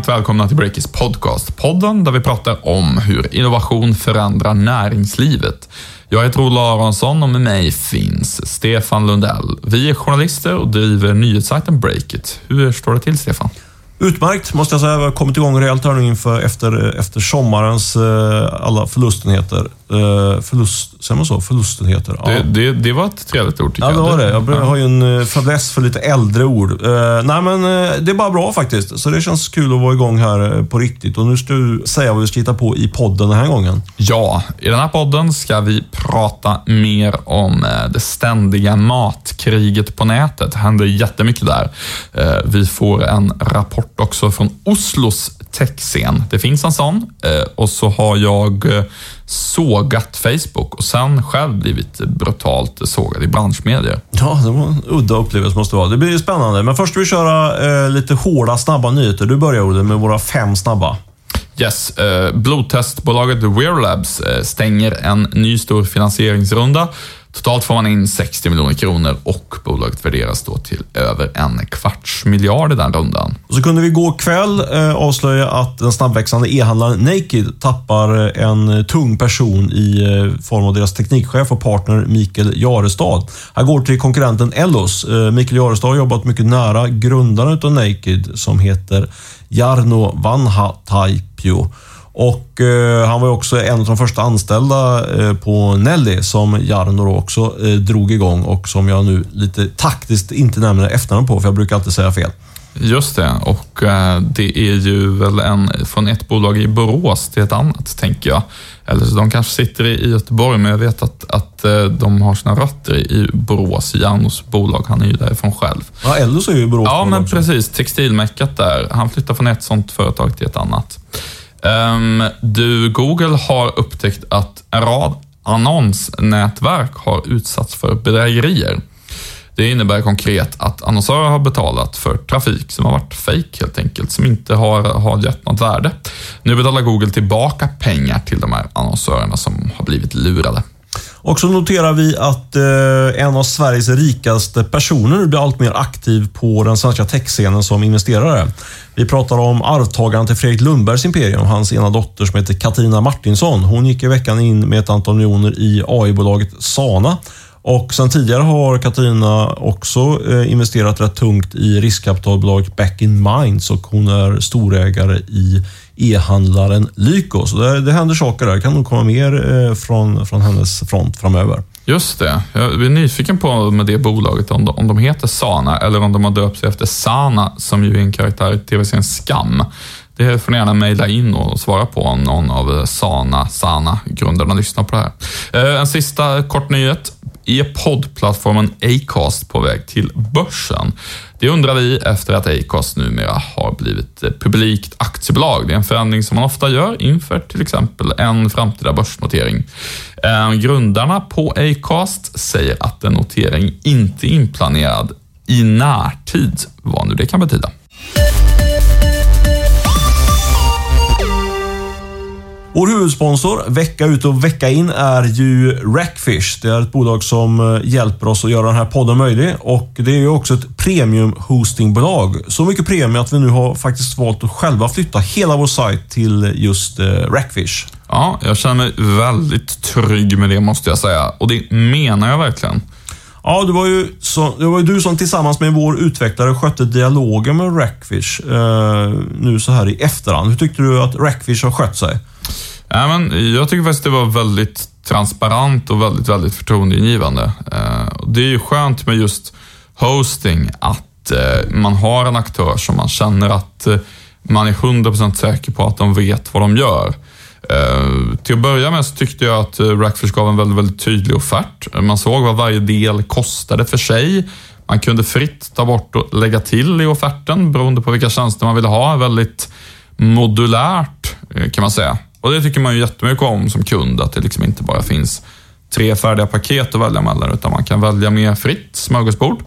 Varmt välkomna till Breakers podcast. Podden där vi pratar om hur innovation förändrar näringslivet. Jag heter Ola Aronsson och med mig finns Stefan Lundell. Vi är journalister och driver nyhetssajten Breakit. Hur står det till, Stefan? Utmärkt, måste jag säga. Vi har kommit igång rejält här nu inför, efter, efter sommarens eh, alla förlustenheter. Eh, förlust, säger man så? Förlustenheter? Ja. Det, det, det, var ett trevligt ord tycker ja, jag. Ja, det var det. Jag har ju en eh, fäbless för lite äldre ord. Eh, nej, men det är bara bra faktiskt. Så det känns kul att vara igång här på riktigt. Och nu ska du säga vad vi ska hitta på i podden den här gången. Ja, i den här podden ska vi prata mer om det ständiga matkriget på nätet. Det händer jättemycket där. Vi får en rapport också från Oslos techscen. Det finns en sån och så har jag sågat Facebook och sen själv blivit brutalt sågad i branschmedier. Ja, det var en udda upplevelse måste det vara. Det blir spännande. Men först vill vi köra eh, lite hårda, snabba nyheter. Du börjar Olle med våra fem snabba. Yes, eh, blodtestbolaget Wear Labs eh, stänger en ny stor finansieringsrunda Totalt får man in 60 miljoner kronor och bolaget värderas då till över en kvarts miljard i den rundan. Och så kunde vi igår kväll eh, avslöja att den snabbväxande e-handlaren Naked tappar eh, en tung person i eh, form av deras teknikchef och partner Mikael Jarestad. Han går till konkurrenten Ellos. Mikael Jarestad har jobbat mycket nära grundaren av Naked som heter Jarno Vanha Taipio. Och eh, Han var också en av de första anställda eh, på Nelly som Jarno också eh, drog igång och som jag nu lite taktiskt inte nämner efternamn på, för jag brukar alltid säga fel. Just det, och eh, det är ju väl en från ett bolag i Borås till ett annat, tänker jag. Eller så de kanske sitter i Göteborg, men jag vet att, att eh, de har sina rötter i Borås, i Jarnos bolag. Han är ju därifrån själv. Ja, Ellos är ju Borås. Ja, men också. precis. Textilmäckat där. Han flyttar från ett sånt företag till ett annat. Um, du, Google har upptäckt att en rad annonsnätverk har utsatts för bedrägerier. Det innebär konkret att annonsörer har betalat för trafik som har varit fake helt enkelt, som inte har, har gett något värde. Nu betalar Google tillbaka pengar till de här annonsörerna som har blivit lurade. Och så noterar vi att eh, en av Sveriges rikaste personer nu blir allt mer aktiv på den svenska techscenen som investerare. Vi pratar om arvtagaren till Fredrik Lundbergs imperium, hans ena dotter som heter Katarina Martinsson. Hon gick i veckan in med ett antal miljoner i AI-bolaget Sana. Och sen tidigare har Katarina också eh, investerat rätt tungt i riskkapitalbolaget Back in Minds och hon är storägare i e-handlaren Lyko. Så det, det händer saker där. Det kan nog komma mer eh, från, från hennes front framöver. Just det. Jag är nyfiken på med det bolaget om de, om de heter Sana eller om de har döpt sig efter Sana som ju är en karaktär i tv-serien Skam. Det får ni gärna mejla in och svara på om någon av eh, Sana, Sana-grundarna lyssnar på det här. Eh, en sista kort nyhet. Är poddplattformen Acast på väg till börsen? Det undrar vi efter att Acast numera har blivit eh, publikt aktiebolag. Det är en förändring som man ofta gör inför till exempel en framtida börsnotering. Eh, grundarna på Acast säger att en notering inte är inplanerad i närtid, vad nu det kan betyda. Vår huvudsponsor vecka ut och vecka in är ju Rackfish. Det är ett bolag som eh, hjälper oss att göra den här podden möjlig och det är ju också ett premium hostingbolag. Så mycket premium att vi nu har faktiskt valt att själva flytta hela vår sajt till just eh, Rackfish. Ja, jag känner mig väldigt trygg med det måste jag säga och det menar jag verkligen. Ja, det var, ju så, det var ju du som tillsammans med vår utvecklare skötte dialogen med Rackfish eh, nu så här i efterhand. Hur tyckte du att Rackfish har skött sig? Ja, men jag tycker faktiskt det var väldigt transparent och väldigt, väldigt förtroendeingivande. Eh, det är ju skönt med just hosting att eh, man har en aktör som man känner att eh, man är 100% säker på att de vet vad de gör. Till att börja med så tyckte jag att Rackfish gav en väldigt, väldigt tydlig offert. Man såg vad varje del kostade för sig. Man kunde fritt ta bort och lägga till i offerten beroende på vilka tjänster man ville ha. Väldigt modulärt kan man säga. Och det tycker man ju jättemycket om som kund, att det liksom inte bara finns tre färdiga paket att välja mellan, utan man kan välja mer fritt smörgåsbord.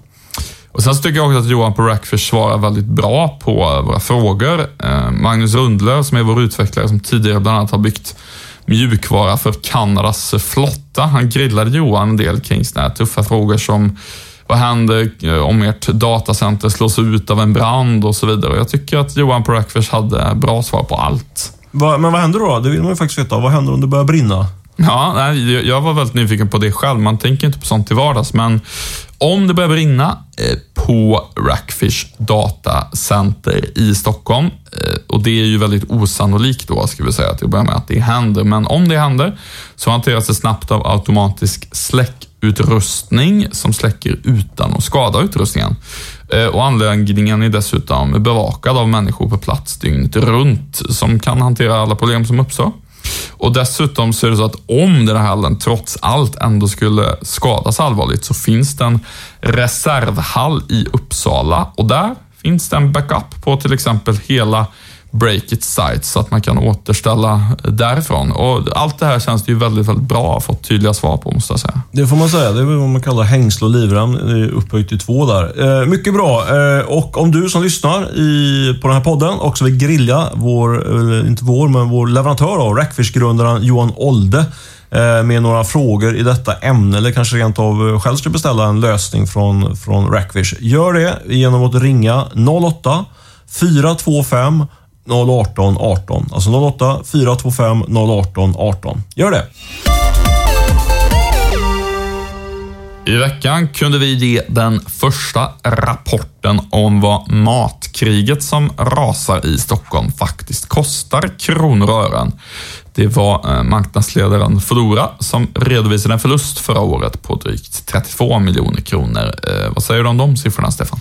Och sen så tycker jag också att Johan på Rackfish svarar väldigt bra på våra frågor. Eh, Magnus Rundlöv, som är vår utvecklare, som tidigare bland annat har byggt mjukvara för Kanadas flotta. Han grillade Johan en del kring sådana här tuffa frågor som vad händer eh, om ert datacenter slås ut av en brand och så vidare. Jag tycker att Johan på Rackfish hade bra svar på allt. Va, men vad händer då? Det vill man ju faktiskt veta. Vad händer om det börjar brinna? Ja, nej, jag var väldigt nyfiken på det själv. Man tänker inte på sånt till vardags, men om det börjar brinna eh, på Rackfish datacenter i Stockholm, eh, och det är ju väldigt osannolikt då, ska vi säga till att börja med, att det händer. Men om det händer så hanteras det snabbt av automatisk utrustning som släcker utan att skada utrustningen. Eh, och anläggningen är dessutom bevakad av människor på plats dygnet runt som kan hantera alla problem som uppstår. Och dessutom så är det så att om den här hallen trots allt ändå skulle skadas allvarligt så finns det en reservhall i Uppsala och där finns det en backup på till exempel hela Breakit sight så att man kan återställa därifrån. Och allt det här känns det ju väldigt, väldigt bra att ha fått tydliga svar på, måste jag säga. Det får man säga. Det är vad man kallar hängsle och livrem upphöjt till två där. Eh, mycket bra. Eh, och om du som lyssnar i, på den här podden också vill grilla vår, eller inte vår, men vår leverantör av Rackfish-grundaren Johan Olde eh, med några frågor i detta ämne eller kanske rent av eh, själv ska beställa en lösning från, från Rackfish. Gör det genom att ringa 08 425 018 18. Alltså 08 425 018 18. Gör det! I veckan kunde vi ge den första rapporten om vad matkriget som rasar i Stockholm faktiskt kostar kronor och ören. Det var eh, marknadsledaren Flora som redovisade en förlust förra året på drygt 32 miljoner kronor. Eh, vad säger du om de siffrorna, Stefan?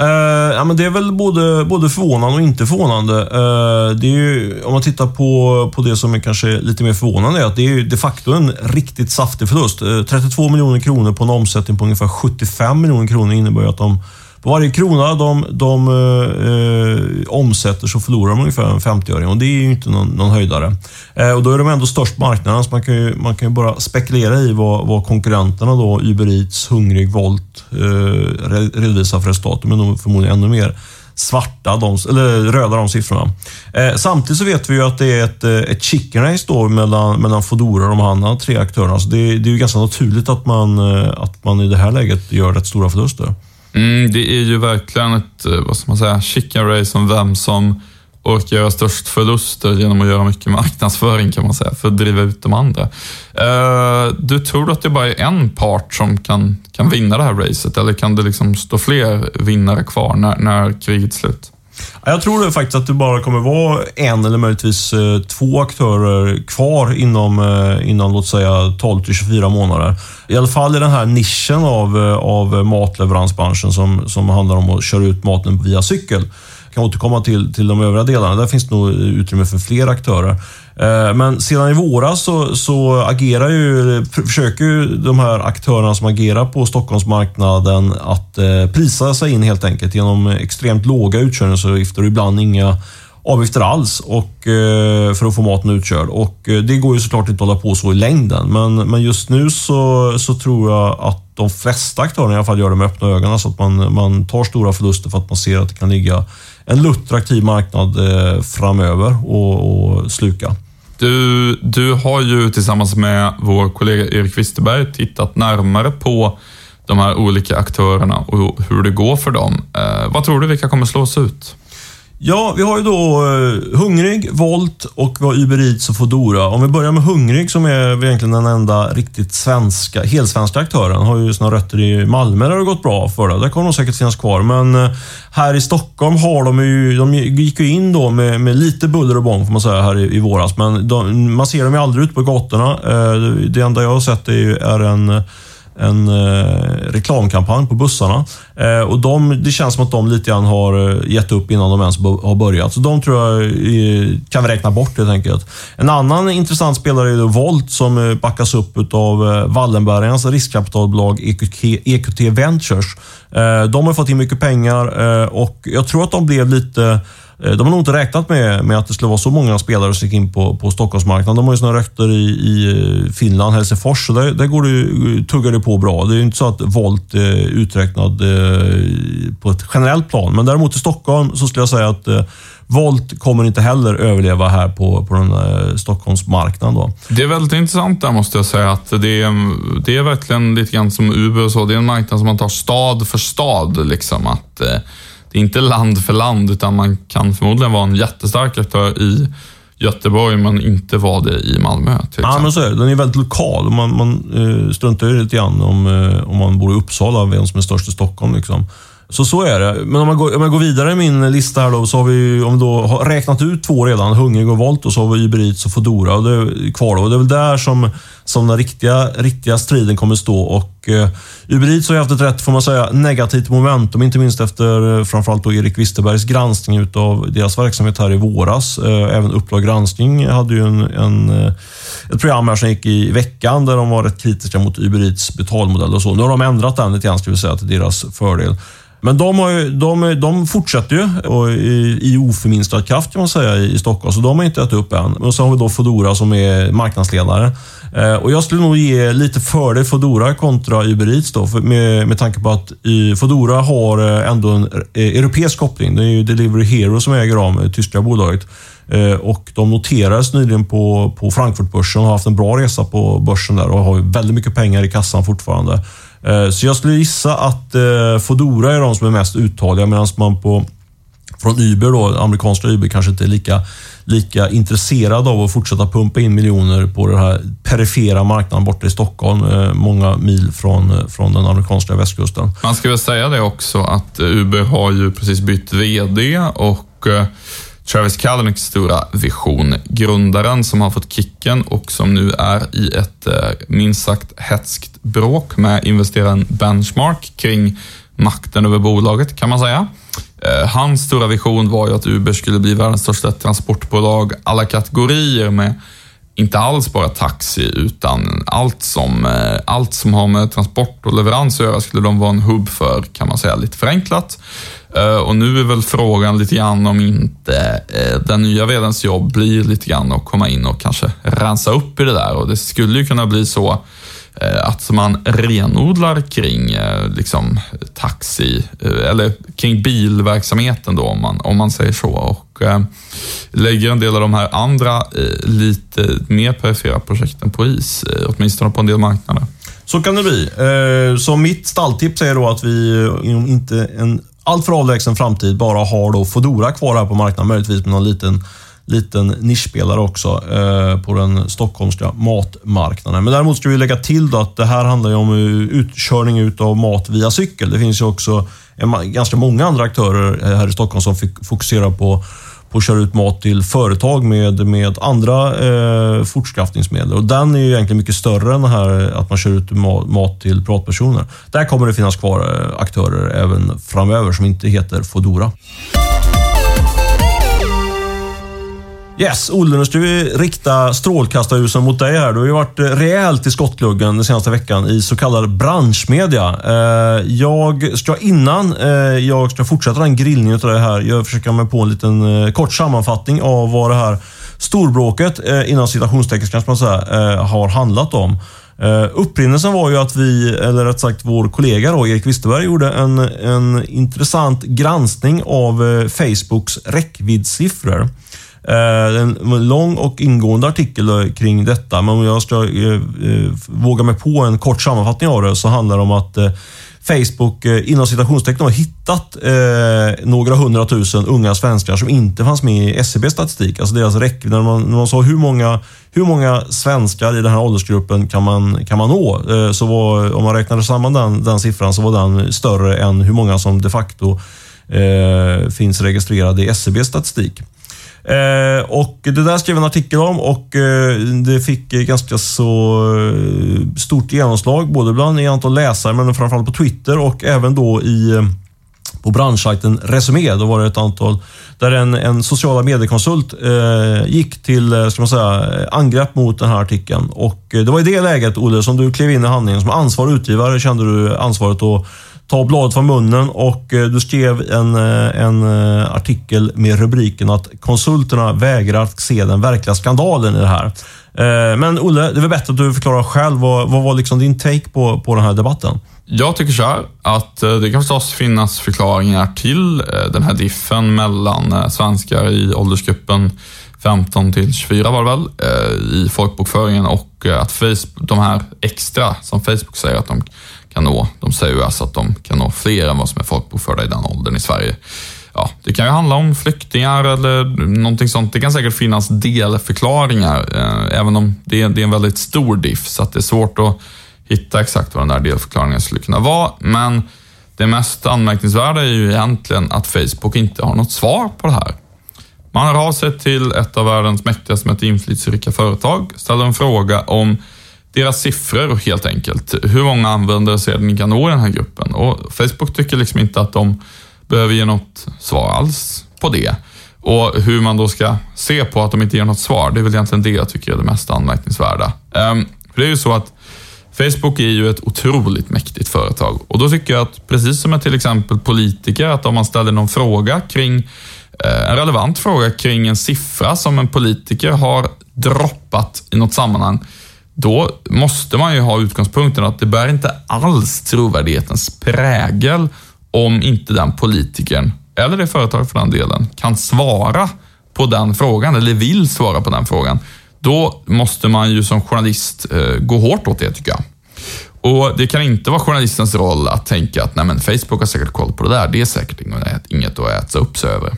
Uh, ja, men det är väl både, både förvånande och inte förvånande. Uh, det är ju, om man tittar på, på det som är kanske lite mer förvånande, är att det är de facto en riktigt saftig förlust. Eh, uh, 32 miljoner kronor på en omsättning på ungefär 75 miljoner kronor innebär ju att de på varje krona de, de eh, omsätter så förlorar de ungefär en 50-öring och det är ju inte någon, någon höjdare. Eh, och då är de ändå störst på marknaden, så man kan ju, man kan ju bara spekulera i vad, vad konkurrenterna då, Uber Eats, Hungrig, Volt, eh, redovisar för resultat. De är nog förmodligen ännu mer svarta, de, eller röda de siffrorna. Eh, samtidigt så vet vi ju att det är ett, eh, ett chicken race då mellan, mellan Foodora och de andra tre aktörerna. Så det, det är ju ganska naturligt att man, eh, att man i det här läget gör rätt stora förluster. Mm, det är ju verkligen ett, eh, vad ska man säga, chicken race om vem som orkar göra störst förluster genom att göra mycket marknadsföring kan man säga, för att driva ut de andra. Uh, du tror att det bara är en part som kan, kan vinna det här racet eller kan det liksom stå fler vinnare kvar när, när kriget är slut? Jag tror faktiskt att det bara kommer vara en eller möjligtvis eh, två aktörer kvar inom, eh, inom låt säga 12 till 24 månader. I alla fall i den här nischen av, eh, av matleveransbranschen som, som handlar om att köra ut maten via cykel. Jag kan återkomma till, till de övriga delarna. Där finns det nog utrymme för fler aktörer. Eh, men sedan i våras så, så agerar ju, försöker ju de här aktörerna som agerar på Stockholmsmarknaden att eh, prisa sig in helt enkelt genom extremt låga utkörningsavgifter och ibland inga avgifter alls och, eh, för att få maten utkörd. Och det går ju såklart inte att hålla på så i längden. Men, men just nu så, så tror jag att de flesta aktörerna i alla fall gör det med öppna ögon. Så att man, man tar stora förluster för att man ser att det kan ligga en luttraktiv marknad eh, framöver och, och sluka. Du, du har ju tillsammans med vår kollega Erik Wisterberg tittat närmare på de här olika aktörerna och hur det går för dem. Eh, vad tror du, vilka kommer slås ut? Ja, vi har ju då eh, Hungrig, Volt och vi har Uber Eats och Foodora. Om vi börjar med Hungrig som är egentligen den enda riktigt svenska, helsvenska aktören. Har ju sina rötter i Malmö där det har gått bra för det. Där kommer de säkert finnas kvar. Men eh, här i Stockholm har de ju, de gick ju in då med, med lite buller och bång får man säga här i, i våras. Men de, man ser dem ju aldrig ute på gatorna. Eh, det enda jag har sett är, är en en eh, reklamkampanj på bussarna. Eh, och de, Det känns som att de lite grann har eh, gett upp innan de ens har börjat. Så de tror jag eh, kan vi räkna bort helt enkelt. En annan intressant spelare är Volt som eh, backas upp av eh, Wallenbergarnas riskkapitalbolag EQT, EQT Ventures. De har fått in mycket pengar och jag tror att de blev lite Eh, de har nog inte räknat med, med att det skulle vara så många spelare som gick in på, på Stockholmsmarknaden. De har ju sina rötter i, i eh, Finland, Helsingfors, så där, där går det, tuggar det på bra. Det är ju inte så att Volt är uträknad på ett generellt plan, men däremot i Stockholm så skulle jag säga att Volt kommer inte heller överleva här på, på den eh, Stockholmsmarknaden. Då. Det är väldigt intressant där måste jag säga. att Det är, det är verkligen lite grann som Uber och så. Det är en marknad som man tar stad för stad. Liksom, att, eh, det är inte land för land, utan man kan förmodligen vara en jättestark aktör i Göteborg, men inte vara det i Malmö. Till ja, men så är det. Den är väldigt lokal. Man, man eh, struntar ju lite grann om, eh, om man bor i Uppsala, vem som är störst i Stockholm. Liksom. Så så är det. Men om man går, om jag går vidare i min lista här då, så har vi, om då har räknat ut två redan, Hungrig och Volt, och så har vi Uber Eats och Foodora och det är kvar. Då. Det är väl där som, som den riktiga, riktiga striden kommer stå. Och, eh, Uber Eats har ju haft ett rätt, får man säga, negativt momentum, inte minst efter eh, framförallt då Erik Wisterbergs granskning av deras verksamhet här i våras. Eh, även Uppdrag granskning hade ju en, en, eh, ett program här som gick i veckan där de var rätt kritiska mot Uber Eats betalmodell och så. Nu har de ändrat den lite grann, ska vi säga, till deras fördel. Men de, har ju, de, de fortsätter ju och i, i oförminskad kraft kan man säga i Stockholm, så de har inte ätit upp än. Och så har vi då Fodora som är marknadsledare. Eh, och jag skulle nog ge lite fördel Fodora kontra Uber Eats då, med, med tanke på att Fodora har eh, ändå en eh, europeisk koppling. Det är ju Delivery Hero som äger dem, det tyska bolaget. Och de noterades nyligen på, på Frankfurtbörsen och har haft en bra resa på börsen där och har väldigt mycket pengar i kassan fortfarande. Eh, så jag skulle gissa att eh, Fodora är de som är mest uthålliga medan man på från Uber, då, amerikanska Uber, kanske inte är lika, lika intresserad av att fortsätta pumpa in miljoner på den här perifera marknaden borta i Stockholm, eh, många mil från, från den amerikanska västkusten. Man ska väl säga det också att Uber har ju precis bytt VD och Travis Kalaniks stora vision. Grundaren som har fått kicken och som nu är i ett eh, minst sagt hetskt bråk med investeraren Benchmark kring makten över bolaget kan man säga. Eh, hans stora vision var ju att Uber skulle bli världens största transportbolag alla kategorier med inte alls bara taxi, utan allt som, eh, allt som har med transport och leverans att göra skulle de vara en hubb för, kan man säga lite förenklat. Eh, och nu är väl frågan lite grann om inte eh, den nya vdns jobb blir lite grann att komma in och kanske rensa upp i det där. Och det skulle ju kunna bli så Eh, att man renodlar kring eh, liksom, taxi, eh, eller kring bilverksamheten då, om man, om man säger så. Och lägger en del av de här andra lite mer perifera projekten på is, åtminstone på en del marknader. Så kan det bli. Så mitt stalltips är då att vi inom inte en alltför avlägsen framtid bara har då Fodora kvar här på marknaden, möjligtvis med någon liten liten nischspelare också eh, på den stockholmska matmarknaden. Men däremot ska vi lägga till att det här handlar om utkörning av mat via cykel. Det finns ju också en, ganska många andra aktörer eh, här i Stockholm som fokuserar på på att köra ut mat till företag med, med andra eh, fortskaffningsmedel. Och den är ju egentligen mycket större än det här att man kör ut mat till privatpersoner. Där kommer det finnas kvar eh, aktörer även framöver som inte heter Fodora. Yes, Olle, nu ska vi rikta strålkastarljusen mot dig här. Du har ju varit eh, rejält i skottgluggen den senaste veckan i så kallad branschmedia. Eh, jag ska innan eh, jag ska fortsätta den grillningen av det här, jag försöker mig på en liten kort sammanfattning av vad det här storbråket, inom citationstecken kanske man säga, har handlat om. Upprinnelsen var ju att vi, eller rätt sagt vår kollega då, Erik Wisterberg, gjorde en, en intressant granskning av Facebooks räckviddssiffror. Eh, en lång och ingående artikel kring detta, men om jag ska eh, eh, våga mig på en kort sammanfattning av det så handlar det om att Facebook inom citationstecken har hittat eh, några hundratusen unga svenskar som inte fanns med i SCBs statistik. Alltså deras räckvidd. När man, när man sa hur många, hur många svenskar i den här åldersgruppen kan man, kan man nå? Eh, så var, om man räknade samman den, den siffran så var den större än hur många som de facto eh, finns registrerade i SCBs statistik. Eh, och Det där skrev jag en artikel om och eh, det fick ganska så eh, stort genomslag, både bland i antal läsare men framförallt på Twitter och även då i på branschsajten Resumé. Då var det ett antal där en, en sociala mediekonsult eh, gick till ska man säga, angrepp mot den här artikeln. Och Det var i det läget, Olle, som du klev in i handlingen. Som ansvarig utgivare kände du ansvaret att ta bladet från munnen och eh, du skrev en, eh, en eh, artikel med rubriken att konsulterna vägrar att se den verkliga skandalen i det här. Men Olle, det är väl bättre att du förklarar själv. Vad, vad var liksom din take på, på den här debatten? Jag tycker så här, att det kan förstås finnas förklaringar till den här diffen mellan svenskar i åldersgruppen 15 till 24 var det väl, i folkbokföringen och att Facebook, de här extra som Facebook säger att de kan nå. De säger ju alltså att de kan nå fler än vad som är folkbokförda i den åldern i Sverige. Ja, det kan ju handla om flyktingar eller någonting sånt. Det kan säkert finnas delförklaringar, eh, även om det är, det är en väldigt stor diff, så att det är svårt att hitta exakt vad den där delförklaringen skulle kunna vara. Men det mest anmärkningsvärda är ju egentligen att Facebook inte har något svar på det här. Man hör av sig till ett av världens mäktigaste, mest inflytelserika företag, ställer en fråga om deras siffror helt enkelt. Hur många användare ser ni kan nå i den här gruppen? Och Facebook tycker liksom inte att de behöver ge något svar alls på det. Och hur man då ska se på att de inte ger något svar, det är väl egentligen det jag tycker är det mest anmärkningsvärda. Ehm, för det är ju så att Facebook är ju ett otroligt mäktigt företag och då tycker jag att precis som med till exempel politiker, att om man ställer någon fråga kring eh, en relevant fråga kring en siffra som en politiker har droppat i något sammanhang, då måste man ju ha utgångspunkten att det bär inte alls trovärdighetens prägel om inte den politikern, eller det företaget för den delen, kan svara på den frågan eller vill svara på den frågan. Då måste man ju som journalist eh, gå hårt åt det tycker jag. Och Det kan inte vara journalistens roll att tänka att Nej, men Facebook har säkert koll på det där. Det är säkert inget att äta upp sig över.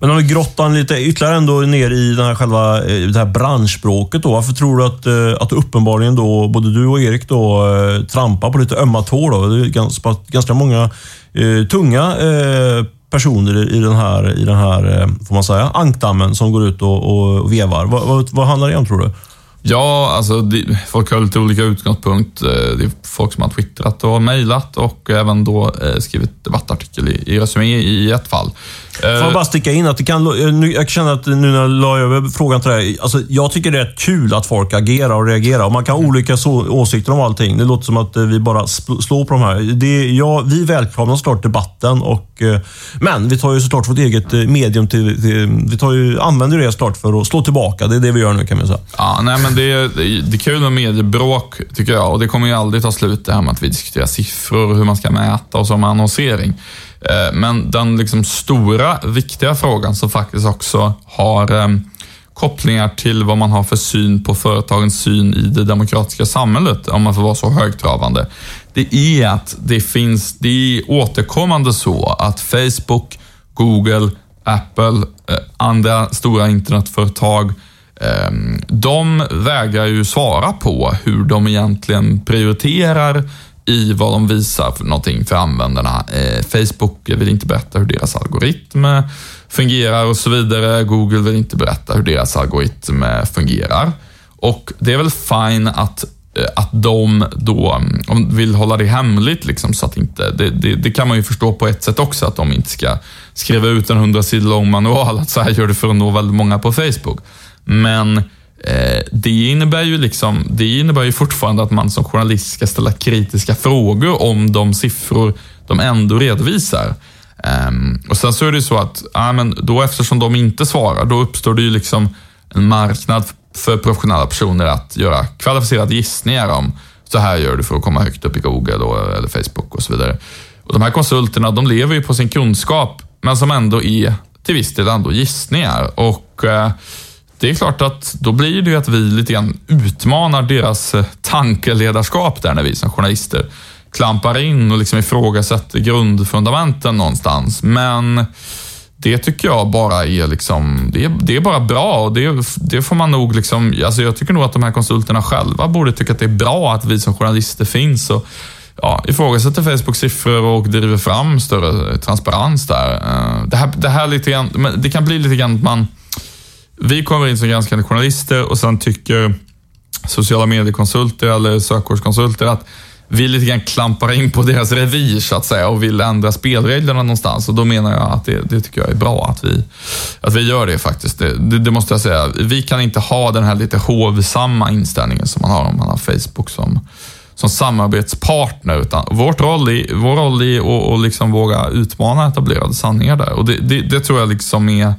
Men om vi grottar lite ytterligare ändå ner i den här själva, eh, det här branschspråket. Då. Varför tror du att, eh, att uppenbarligen då, både du och Erik då, eh, trampar på lite ömma tår? Då? Det är ganska, ganska många eh, tunga eh, personer i den här, i den här får man säga, ankdammen som går ut och, och vevar. Vad, vad, vad handlar det om tror du? Ja, alltså det, folk har lite olika utgångspunkt. Det är folk som har twittrat och mejlat och även då eh, skrivit debattartikel i, i Resumé i ett fall. Får jag bara sticka in att det kan... Jag känner att nu när jag la över frågan till dig. Alltså, jag tycker det är kul att folk agerar och reagerar. Och man kan ha olika så, åsikter om allting. Det låter som att eh, vi bara slår på de här. Det, ja, vi välkomnar såklart debatten. Och, eh, men vi tar ju såklart vårt eget eh, medium till... till vi tar ju, använder det såklart för att slå tillbaka. Det är det vi gör nu kan man säga. Ja, nej, men det, är, det är kul med mediebråk, tycker jag. Och det kommer ju aldrig ta slut det här med att vi diskuterar siffror och hur man ska mäta och så med annonsering. Eh, men den liksom stora, viktiga frågan som faktiskt också har eh, kopplingar till vad man har för syn på företagens syn i det demokratiska samhället, om man får vara så högtravande. Det är att det finns, det är återkommande så att Facebook, Google, Apple, eh, andra stora internetföretag, de vägrar ju svara på hur de egentligen prioriterar i vad de visar för någonting för användarna. Eh, Facebook vill inte berätta hur deras algoritm eh, fungerar och så vidare. Google vill inte berätta hur deras algoritm eh, fungerar. Och det är väl fine att eh, att de då mm, vill hålla det hemligt, liksom, så att inte, det, det, det, kan man ju förstå på ett sätt också, att de inte ska skriva ut en hundra sidor lång manual, att så här gör du för att nå väldigt många på Facebook. Men Eh, det innebär ju liksom, det innebär ju fortfarande att man som journalist ska ställa kritiska frågor om de siffror de ändå redovisar. Ehm, och sen så är det ju så att, ja, men då eftersom de inte svarar, då uppstår det ju liksom en marknad för professionella personer att göra kvalificerade gissningar om så här gör du för att komma högt upp i Google och, eller Facebook och så vidare. Och De här konsulterna, de lever ju på sin kunskap, men som ändå är till viss del ändå gissningar. Och eh, det är klart att då blir det ju att vi lite grann utmanar deras eh, tankeledarskap där när vi som journalister klampar in och liksom ifrågasätter grundfundamenten någonstans. Men det tycker jag bara är liksom, det är, det är bara bra och det, det får man nog liksom, alltså jag tycker nog att de här konsulterna själva borde tycka att det är bra att vi som journalister finns och ja, ifrågasätter Facebooks siffror och driver fram större eh, transparens där. Eh, det här, det här lite grann, det kan bli lite grann att man vi kommer in som granskande journalister och sen tycker sociala mediekonsulter eller sökordskonsulter att vi lite grann klampar in på deras revir så att säga och vill ändra spelreglerna någonstans. Och då menar jag att det, det tycker jag är bra att vi, att vi gör det faktiskt. Det, det, det, måste jag säga. Vi kan inte ha den här lite hovsamma inställningen som man har om man har Facebook som, som samarbetspartner. Utan vårt roll i, vår roll är att, att liksom våga utmana etablerade sanningar där. Och det, det, det, tror jag liksom är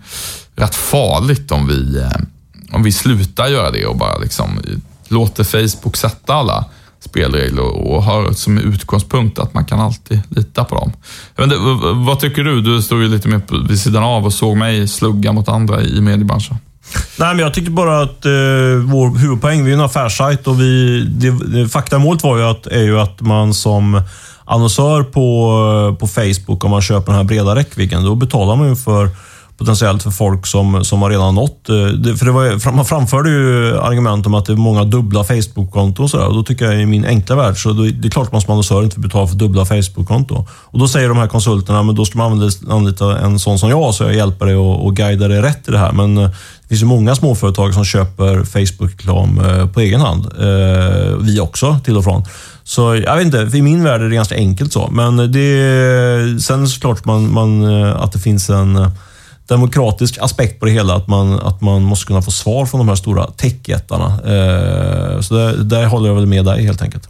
rätt farligt om vi, eh, om vi slutar göra det och bara liksom låter Facebook sätta alla spelregler och har som utgångspunkt att man kan alltid lita på dem. Inte, vad tycker du? Du stod ju lite mer vid sidan av och såg mig slugga mot andra i mediebranschen. Nej, men jag tyckte bara att eh, vår huvudpoäng, vi är en affärssajt och vi, det, det, faktamålet var ju att, är ju att man som annonsör på, eh, på Facebook, om man köper den här breda räckvidden, då betalar man ju för potentiellt för folk som, som har redan nått. Eh, det, för det var, man framförde ju argument om att det är många dubbla Facebook-konton och sådär. Då tycker jag i min enkla värld, så det är klart att man som annonsör inte får betala för dubbla Facebook-konton. Och då säger de här konsulterna, men då ska man anlita en sån som jag, så jag hjälper dig och, och guidar dig rätt i det här. Men eh, det finns ju många småföretag som köper Facebook-reklam eh, på egen hand. Vi också, till och från. Så jag vet inte, i min värld är det ganska enkelt så. Men det, sen såklart man, man, att det finns en demokratisk aspekt på det hela, att man, att man måste kunna få svar från de här stora techjättarna. Eh, så där, där håller jag väl med dig helt enkelt.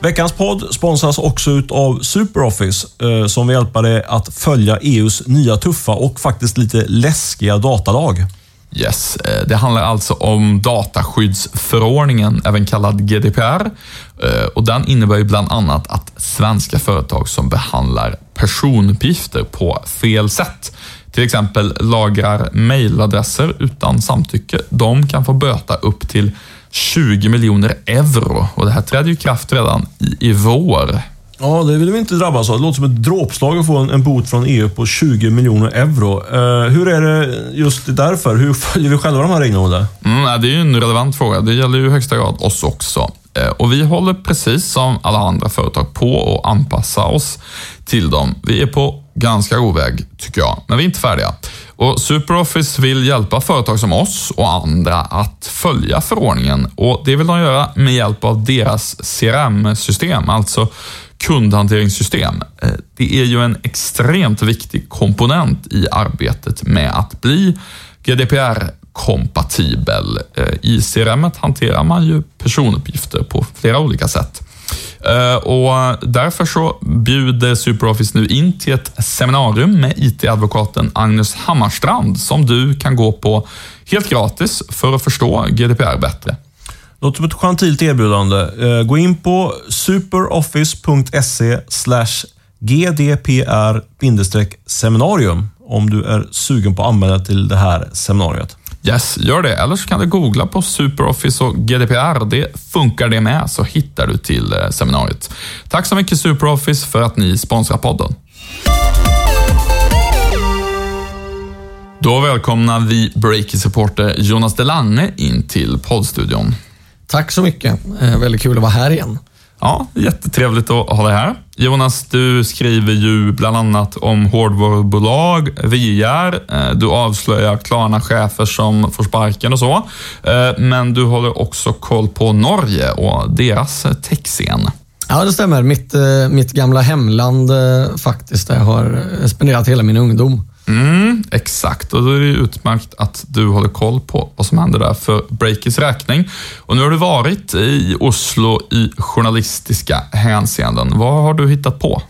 Veckans podd sponsras också av SuperOffice eh, som vill hjälpa dig att följa EUs nya tuffa och faktiskt lite läskiga datalag. Yes, eh, det handlar alltså om dataskyddsförordningen, även kallad GDPR. Eh, och den innebär ju bland annat att svenska företag som behandlar personuppgifter på fel sätt, till exempel lagrar mejladresser utan samtycke, de kan få böta upp till 20 miljoner euro. Och det här trädde ju kraft redan i, i vår. Ja, det vill vi inte drabbas av. Det låter som ett dråpslag att få en, en bot från EU på 20 miljoner euro. Eh, hur är det just därför? Hur följer vi själva de här reglerna? Mm, det är ju en relevant fråga. Det gäller ju i högsta grad oss också. Eh, och vi håller precis som alla andra företag på att anpassa oss till dem. Vi är på ganska god väg, tycker jag, men vi är inte färdiga. Och SuperOffice vill hjälpa företag som oss och andra att följa förordningen och det vill de göra med hjälp av deras CRM-system, alltså kundhanteringssystem. Eh, det är ju en extremt viktig komponent i arbetet med att bli GDPR-kompatibel. Eh, I CRM hanterar man ju personuppgifter på flera olika sätt. Eh, och därför så bjuder SuperOffice nu in till ett seminarium med IT-advokaten Agnes Hammarstrand som du kan gå på helt gratis för att förstå GDPR bättre. Något som ett gentilt erbjudande. Eh, gå in på superoffice.se gdpr-seminarium om du är sugen på att anmäla till det här seminariet. Yes, gör det. Eller så kan du googla på SuperOffice och GDPR. Det funkar det med, så hittar du till eh, seminariet. Tack så mycket SuperOffice för att ni sponsrar podden. Då välkomnar vi Breaky-supporter Jonas Delanne in till poddstudion. Tack så mycket. Eh, väldigt kul att vara här igen. Ja, jättetrevligt att ha dig här. Jonas, du skriver ju bland annat om hårdvarubolag, VR, eh, du avslöjar Klarna-chefer som får sparken och så. Eh, men du håller också koll på Norge och deras techscen. Ja, det stämmer. Mitt, mitt gamla hemland faktiskt, där jag har spenderat hela min ungdom. Mm, exakt, och då är det utmärkt att du håller koll på vad som händer där för Breakers räkning. Och nu har du varit i Oslo i journalistiska hänseenden. Vad har du hittat på?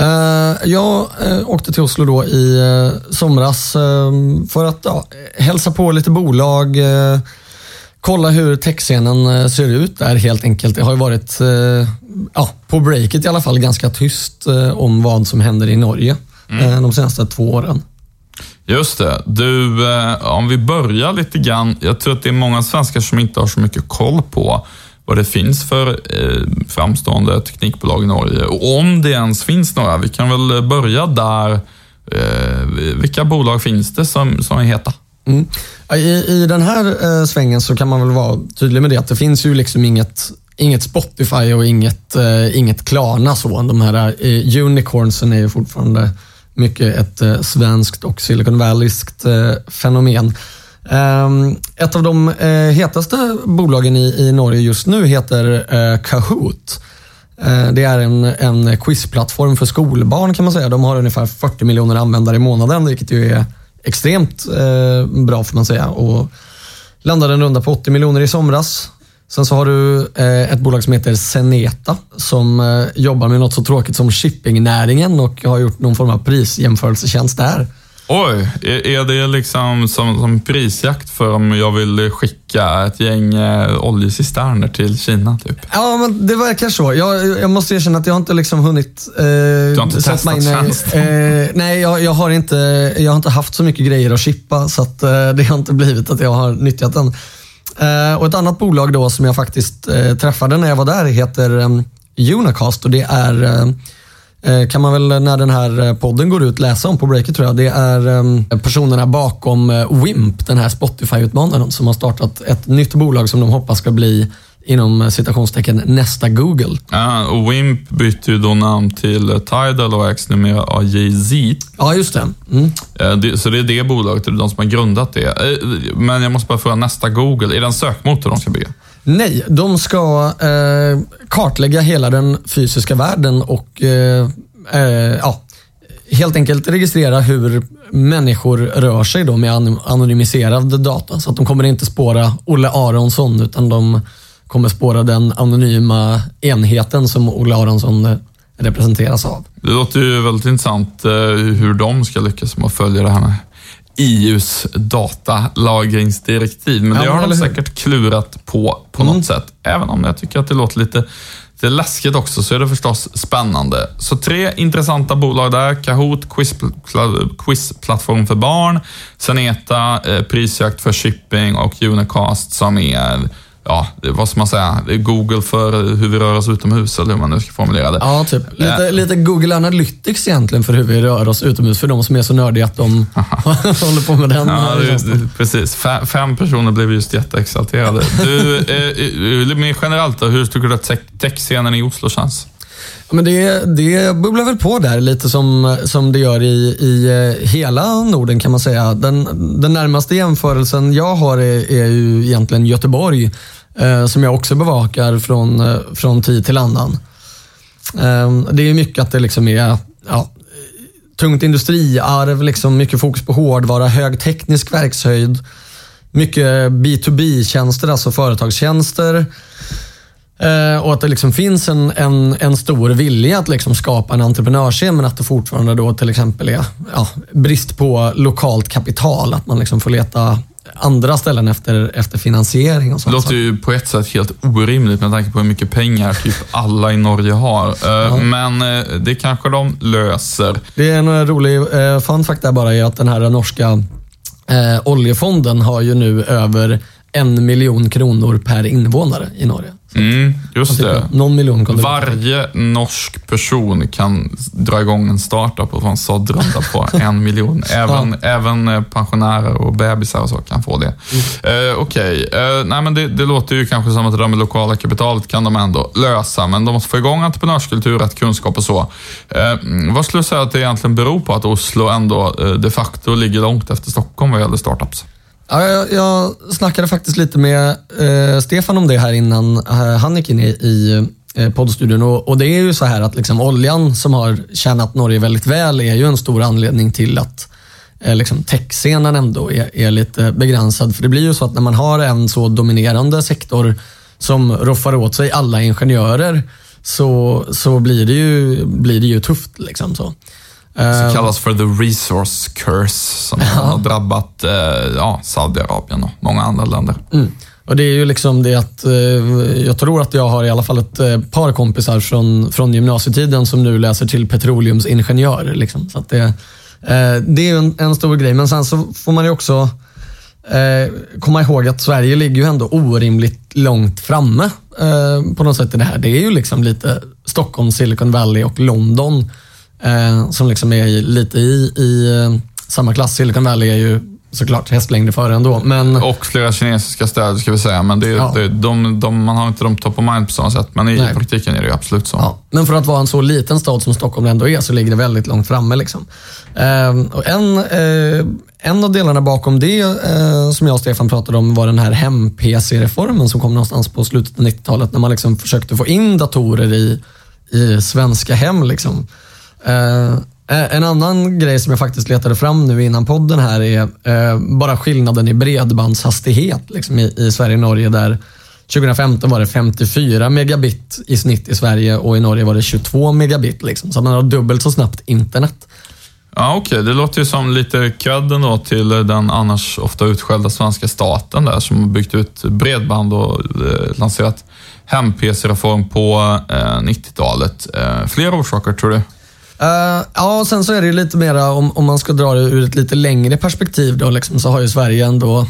Uh, jag uh, åkte till Oslo då i uh, somras för att hälsa på lite bolag, kolla hur techscenen ser ut där helt enkelt. Det har ju varit, ja, på breaket i alla fall, ganska tyst om vad som händer i Norge mm. de senaste två åren. Just det. Du, eh, om vi börjar lite grann. Jag tror att det är många svenskar som inte har så mycket koll på vad det finns för eh, framstående teknikbolag i Norge. Och om det ens finns några. Vi kan väl börja där. Eh, vilka bolag finns det som, som är heta? Mm. I, I den här eh, svängen så kan man väl vara tydlig med det att det finns ju liksom inget Inget Spotify och inget, eh, inget Klarna. Så. De här eh, unicornsen är ju fortfarande mycket ett eh, svenskt och Silicon Valleyskt eh, fenomen. Ehm, ett av de eh, hetaste bolagen i, i Norge just nu heter eh, Kahoot. Eh, det är en, en quizplattform för skolbarn kan man säga. De har ungefär 40 miljoner användare i månaden, vilket ju är extremt eh, bra får man säga. Och landade en runda på 80 miljoner i somras. Sen så har du eh, ett bolag som heter Seneta som eh, jobbar med något så tråkigt som shippingnäringen och har gjort någon form av prisjämförelsetjänst där. Oj, är, det liksom som, som prisjakt för om jag vill skicka ett gäng eh, oljecisterner till Kina? Typ? Ja, men det verkar så. Jag, jag måste erkänna att jag har inte liksom hunnit... Eh, du har inte testat mig in, eh, Nej, jag, jag, har inte, jag har inte haft så mycket grejer att chippa så att, eh, det har inte blivit att jag har nyttjat den. Eh, och ett annat bolag då som jag faktiskt eh, träffade när jag var där heter ehm, Unacast och det är eh, kan man väl när den här podden går ut läsa om på breaket tror jag. Det är ehm, personerna bakom Wimp, den här Spotify-utmanaren som har startat ett nytt bolag som de hoppas ska bli inom citationstecken nästa Google. Ja, och Wimp bytte ju då namn till Tidal och ägs numera av Jay-Z. Ja, just det. Mm. Så det är det bolaget, det är de som har grundat det. Eh, men jag måste bara fråga, nästa Google, är det en sökmotor de ska bygga? Nej, de ska eh, kartlägga hela den fysiska världen och eh, eh, ja, helt enkelt registrera hur människor rör sig då med anonymiserad data. Så att de kommer inte spåra Olle Aronsson utan de kommer spåra den anonyma enheten som Olle Aronsson representeras av. Det låter ju väldigt intressant eh, hur de ska lyckas med att följa det här med EUs datalagringsdirektiv. Men det har de säkert klurat på på mm. något sätt. Även om jag tycker att det låter lite det är läskigt också, så är det förstås spännande. Så tre intressanta bolag där. Kahoot, quizplattform för barn, Seneta, eh, prisjakt för shipping och Unicast som är ja, vad ska man säga, Google för hur vi rör oss utomhus, eller hur man nu ska formulera det. Ja, typ. Lite, äh. lite Google Analytics egentligen för hur vi rör oss utomhus, för de som är så nördiga att de håller på med den. Ja, det, precis. Fem, fem, personer blev just jätteexalterade. Du, eh, eh mer generellt då, hur tycker du att techscenen i Oslo känns? Men det, det bubblar väl på där lite som, som det gör i, i eh, hela Norden kan man säga. Den, den närmaste jämförelsen jag har är, är ju egentligen Göteborg eh, som jag också bevakar från, eh, från tid till annan. Eh, det är mycket att det liksom är ja, tungt industriarv, liksom mycket fokus på hårdvara, hög teknisk verkshöjd, mycket B2B-tjänster, alltså företagstjänster. Eh, och att det liksom finns en, en, en stor vilja att liksom skapa en entreprenörsscen men att det fortfarande då till exempel är ja, brist på lokalt kapital. Att man liksom får leta andra ställen efter, efter finansiering. Och sånt. Det låter ju på ett sätt helt orimligt med tanke på hur mycket pengar typ alla i Norge har. Eh, ja. Men eh, det kanske de löser. Det är en rolig fun fact där bara är att den här norska oljefonden har ju nu över en miljon kronor per invånare i Norge. Mm, just det. Någon miljon Varje norsk person kan dra igång en startup och få en såddrunda på en miljon. Även, ja. även eh, pensionärer och bebisar och så kan få det. Mm. Eh, Okej, okay. eh, nej men det, det, låter ju kanske som att det där med lokala kapitalet kan de ändå lösa, men de måste få igång entreprenörskultur, rätt kunskap och så. Eh, vad skulle du säga att det egentligen beror på att Oslo ändå eh, de facto ligger långt efter Stockholm vad gäller startups? Ja, jag, jag snackade faktiskt lite med eh, Stefan om det här innan eh, han gick in i, i eh, poddstudion. Och, och, det är ju så här att liksom oljan som har tjänat Norge väldigt väl är ju en stor anledning till att eh, liksom techscenen ändå är, är, lite begränsad. För det blir ju så att när man har en så dominerande sektor som roffar åt sig alla ingenjörer så, så blir, det ju, blir det ju tufft. Liksom så. Som ehm. kallas för the resource curse som ja. har drabbat eh, ja, Saudiarabien och många andra länder. Mm. Och Det är ju liksom det att eh, jag tror att jag har i alla fall ett eh, par kompisar från, från gymnasietiden som nu läser till petroleumsingenjör. Liksom. Så det, det är en, en, stor grej. Men sen så får man ju också komma ihåg att Sverige ligger ju ändå orimligt långt framme på något sätt i det här. Det är ju liksom lite Stockholm, Silicon Valley och London eh, som liksom är lite i, i eh, samma klass. Silicon Valley är ju såklart hästlängder före ändå. Men... Och flera kinesiska städer ska vi säga, men det, ja. det, de, de, man har inte dem top of mind på samma sätt. Men i Nej. praktiken är det absolut så. Ja. Men för att vara en så liten stad som Stockholm ändå är så ligger det väldigt långt framme. Liksom. Eh, och en, eh, en av delarna bakom det eh, som jag och Stefan pratade om var den här hem-PC-reformen som kom någonstans på slutet av 90-talet när man liksom försökte få in datorer i, i svenska hem. Liksom. Eh, eh, En annan grej som jag faktiskt letade fram nu innan podden här är eh, bara skillnaden i bredbandshastighet liksom i, i Sverige och Norge. Där 2015 var det 54 megabit i snitt i Sverige och i Norge var det 22 megabit. Liksom. Så man har dubbelt så snabbt internet. Ja, okej. Det låter ju som lite credden då till den annars ofta utskällda svenska staten där som har byggt ut bredband och eh, lanserat hem-PC-reform på eh, 90-talet. Eh, fler orsaker tror du? Uh, ja, och sen så är det ju lite mera, om, om man ska dra det ur ett lite längre perspektiv då, liksom, så har ju Sverige ändå,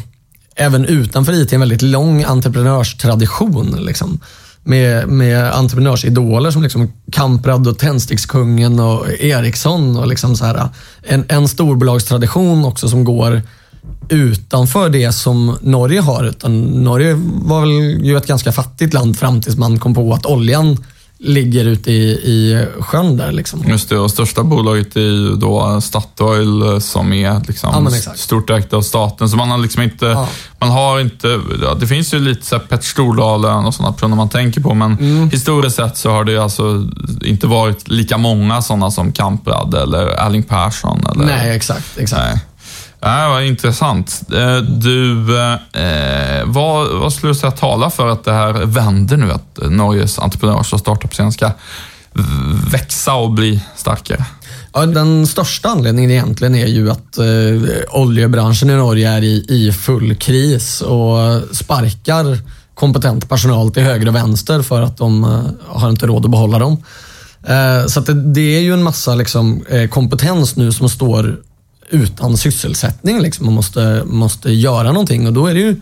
även utanför IT, en väldigt lång entreprenörstradition. Liksom, med, med entreprenörsidoler som liksom Kamprad och Tändstickskungen och Ericsson. Och liksom så här, en, en storbolagstradition också som går utanför det som Norge har. Utan Norge var väl ju ett ganska fattigt land fram tills man kom på att oljan ligger ute i, i sjön där. Liksom. Just det, och största bolaget är ju då Statoil som är liksom Ja, stort ägt av staten. Så man har liksom inte, Ja. man har inte, det finns ju lite så här Pet Stordalen och sådana personer man tänker på, men Mm. historiskt sett så har det alltså inte varit lika många sådana som Kamprad eller Erling Persson. Eller, Nej, exakt. exakt. Nej. Ja, vad intressant. Eh, du, eh, vad, vad skulle du säga talar för att det här vänder nu? Att Norges entreprenörs och startup-scen ska växa och bli starkare? Ja, den största anledningen egentligen är ju att eh, oljebranschen i Norge är i, i full kris och sparkar kompetent personal till höger och vänster för att de eh, har inte råd att behålla dem. Eh, så att det, det är ju en massa liksom, eh, kompetens nu som står utan sysselsättning. Liksom. Man måste, måste göra någonting och då är det ju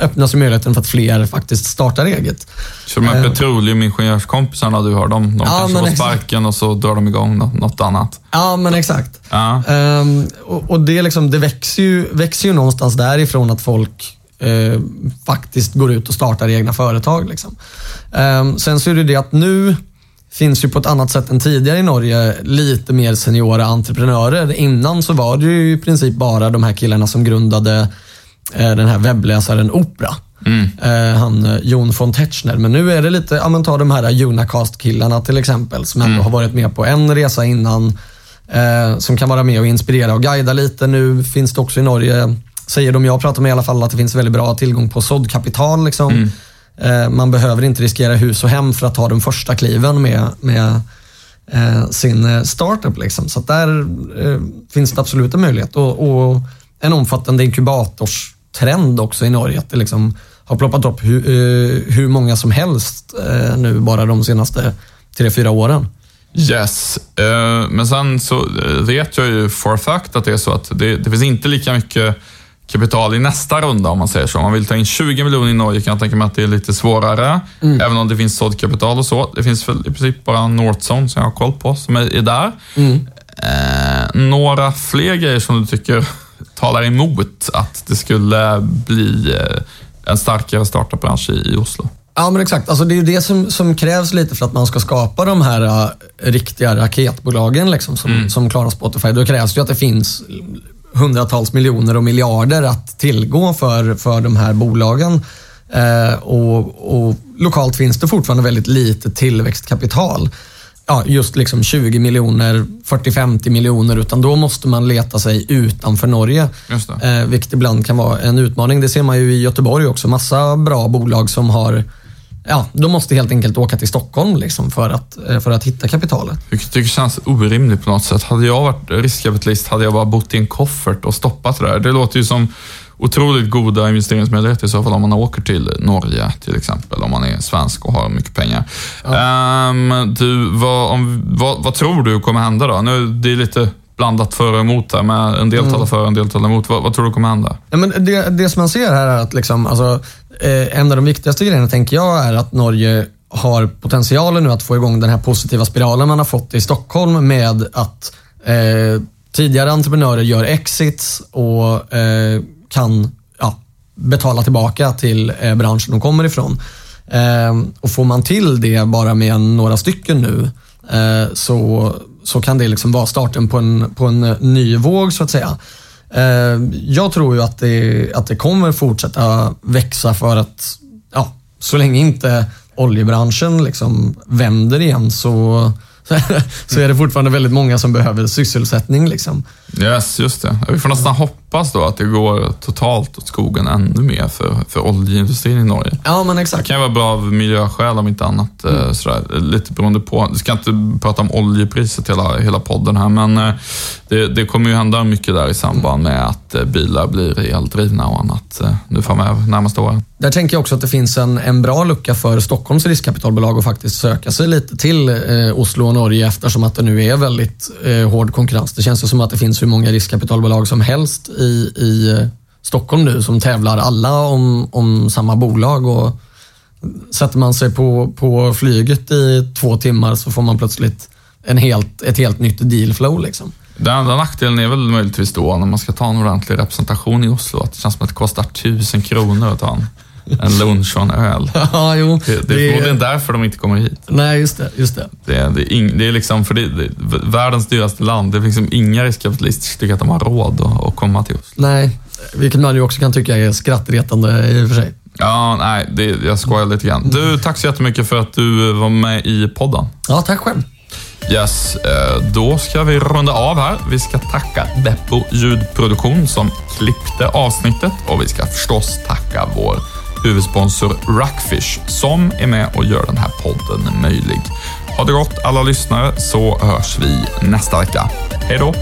öppnas ju möjligheten för att fler faktiskt startar eget. Så de här petroleumingenjörskompisarna du har, de, de Ja, kanske får sparken och så drar de igång nå- något annat. Ja, men exakt. Ja. Ehm, och och det, liksom, det växer, ju, växer ju någonstans därifrån att folk eh, faktiskt går ut och startar egna företag. Liksom. Ehm, sen så är det det att nu finns ju på ett annat sätt än tidigare i Norge lite mer seniora entreprenörer. Innan så var det ju i princip bara de här killarna som grundade eh, den här webbläsaren Opera. Eh, han eh, Jon von Tetzschner. Men nu är det lite, ja men ta de här Unacast-killarna till exempel som ändå har varit med på en resa innan. Eh, som kan vara med och inspirera och guida lite. Nu finns det också i Norge, säger de jag pratar med i alla fall, att det finns väldigt bra tillgång på såddkapital. Liksom. Eh, Eh, man behöver inte riskera hus och hem för att ta de första kliven med, med eh, sin eh, startup. Liksom. Så att där finns det absolut en möjlighet. Och, och en omfattande inkubatorstrend också i Norge. Att det liksom har ploppat upp hur, hur många som helst nu bara de senaste tre, fyra åren. Yes, men sen så vet jag ju for a fact att det är så att det, det finns inte lika mycket kapital i nästa runda om man säger så. Om man vill ta in 20 miljoner i Norge kan jag tänka mig att det är lite svårare. Även om det finns såddkapital och så. Det finns väl i princip bara Northzone som jag har koll på som är, är där. Eh, några fler grejer som du tycker talar emot att det skulle bli eh, en starkare startupbransch i, i Oslo? Ja, men exakt. Alltså, det är ju det som, som krävs lite för att man ska skapa de här uh, riktiga raketbolagen liksom, som, som klarar Spotify. Då krävs det ju att det finns hundratals miljoner och miljarder att tillgå för, för de här bolagen. Eh, och, och Lokalt finns det fortfarande väldigt lite tillväxtkapital. Ja, just liksom 20 miljoner, 40-50 miljoner, utan då måste man leta sig utanför Norge. Just det. Eh, vilket ibland kan vara en utmaning. Det ser man ju i Göteborg också. Massa bra bolag som har Ja, de måste helt enkelt åka till Stockholm liksom för, att, eh, för att hitta kapitalet. Jag tycker känns orimligt på något sätt. Hade jag varit riskkapitalist hade jag bara bott i en koffert och stoppat det där. Det låter ju som otroligt goda investeringsmöjligheter i så fall om man åker till Norge till exempel, om man är svensk och har mycket pengar. Ehm, du, vad, om, vad, vad tror du kommer hända då? Nu, det är lite blandat för och emot här, men en del talar för och en del talar emot. Vad, vad tror du kommer hända? Ja, men det, det som man ser här är att liksom, alltså, eh, en av de viktigaste grejerna tänker jag är att Norge har potentialen nu att få igång den här positiva spiralen man har fått i Stockholm med att eh, tidigare entreprenörer gör exits och eh, kan ja, betala tillbaka till eh, branschen de kommer ifrån. Eh, och får man till det bara med några stycken nu eh, så, så kan det liksom vara starten på en, på en eh, ny våg så att säga. Eh, jag tror ju att det, att det kommer fortsätta växa för att ja, så länge inte oljebranschen liksom vänder igen så, så är det fortfarande väldigt många som behöver sysselsättning. Liksom. Yes, just det. Vi får nästan hoppas då att det går totalt åt skogen ännu mer för, för oljeindustrin i Norge. Ja, men Det exakt. kan ju vara bra av miljöskäl om inte annat. eh, Sådär, lite beroende på. Vi ska inte prata om oljepriset hela, hela podden här, men eh, det, det kommer ju hända mycket där i samband med att eh, bilar blir eldrivna och annat nu framöver, närmaste åren. Där tänker jag också att det finns en, en bra lucka för Stockholms riskkapitalbolag att faktiskt söka sig lite till eh, Oslo och Norge eftersom att det nu är väldigt eh, hård konkurrens. Det känns ju som att det finns hur många riskkapitalbolag som helst i, i i eh, Stockholm nu som tävlar alla om, om samma bolag. Och sätter man sig på, på flyget i två timmar så får man plötsligt en helt, ett helt nytt dealflow. Liksom. Den enda nackdelen är väl möjligtvis då när man ska ta en ordentlig representation i Oslo, att det känns som att det kostar tusen kronor att ta en, en lunch och en öl. Ja, jo. Det, det är förmodligen därför de inte kommer hit. Nej, just det. Just det. Det, är- det, är ing, det är liksom, för det, det, världens dyraste land. Det är liksom inga riskkapitalister som tycker att de har råd att, att komma till Oslo. Nej, vilket man ju också kan tycka är skrattretande i och för sig. Ja, nej, det, jag skojar lite grann. Du, tack så jättemycket för att du var med i podden. Ja, tack själv. Yes, eh, då ska vi runda av här. Vi ska tacka Beppo ljudproduktion som klippte avsnittet och vi ska förstås tacka vår huvudsponsor Rockfish som är med och gör den här podden möjlig. Ha det gott alla lyssnare så hörs vi nästa vecka. Hej då!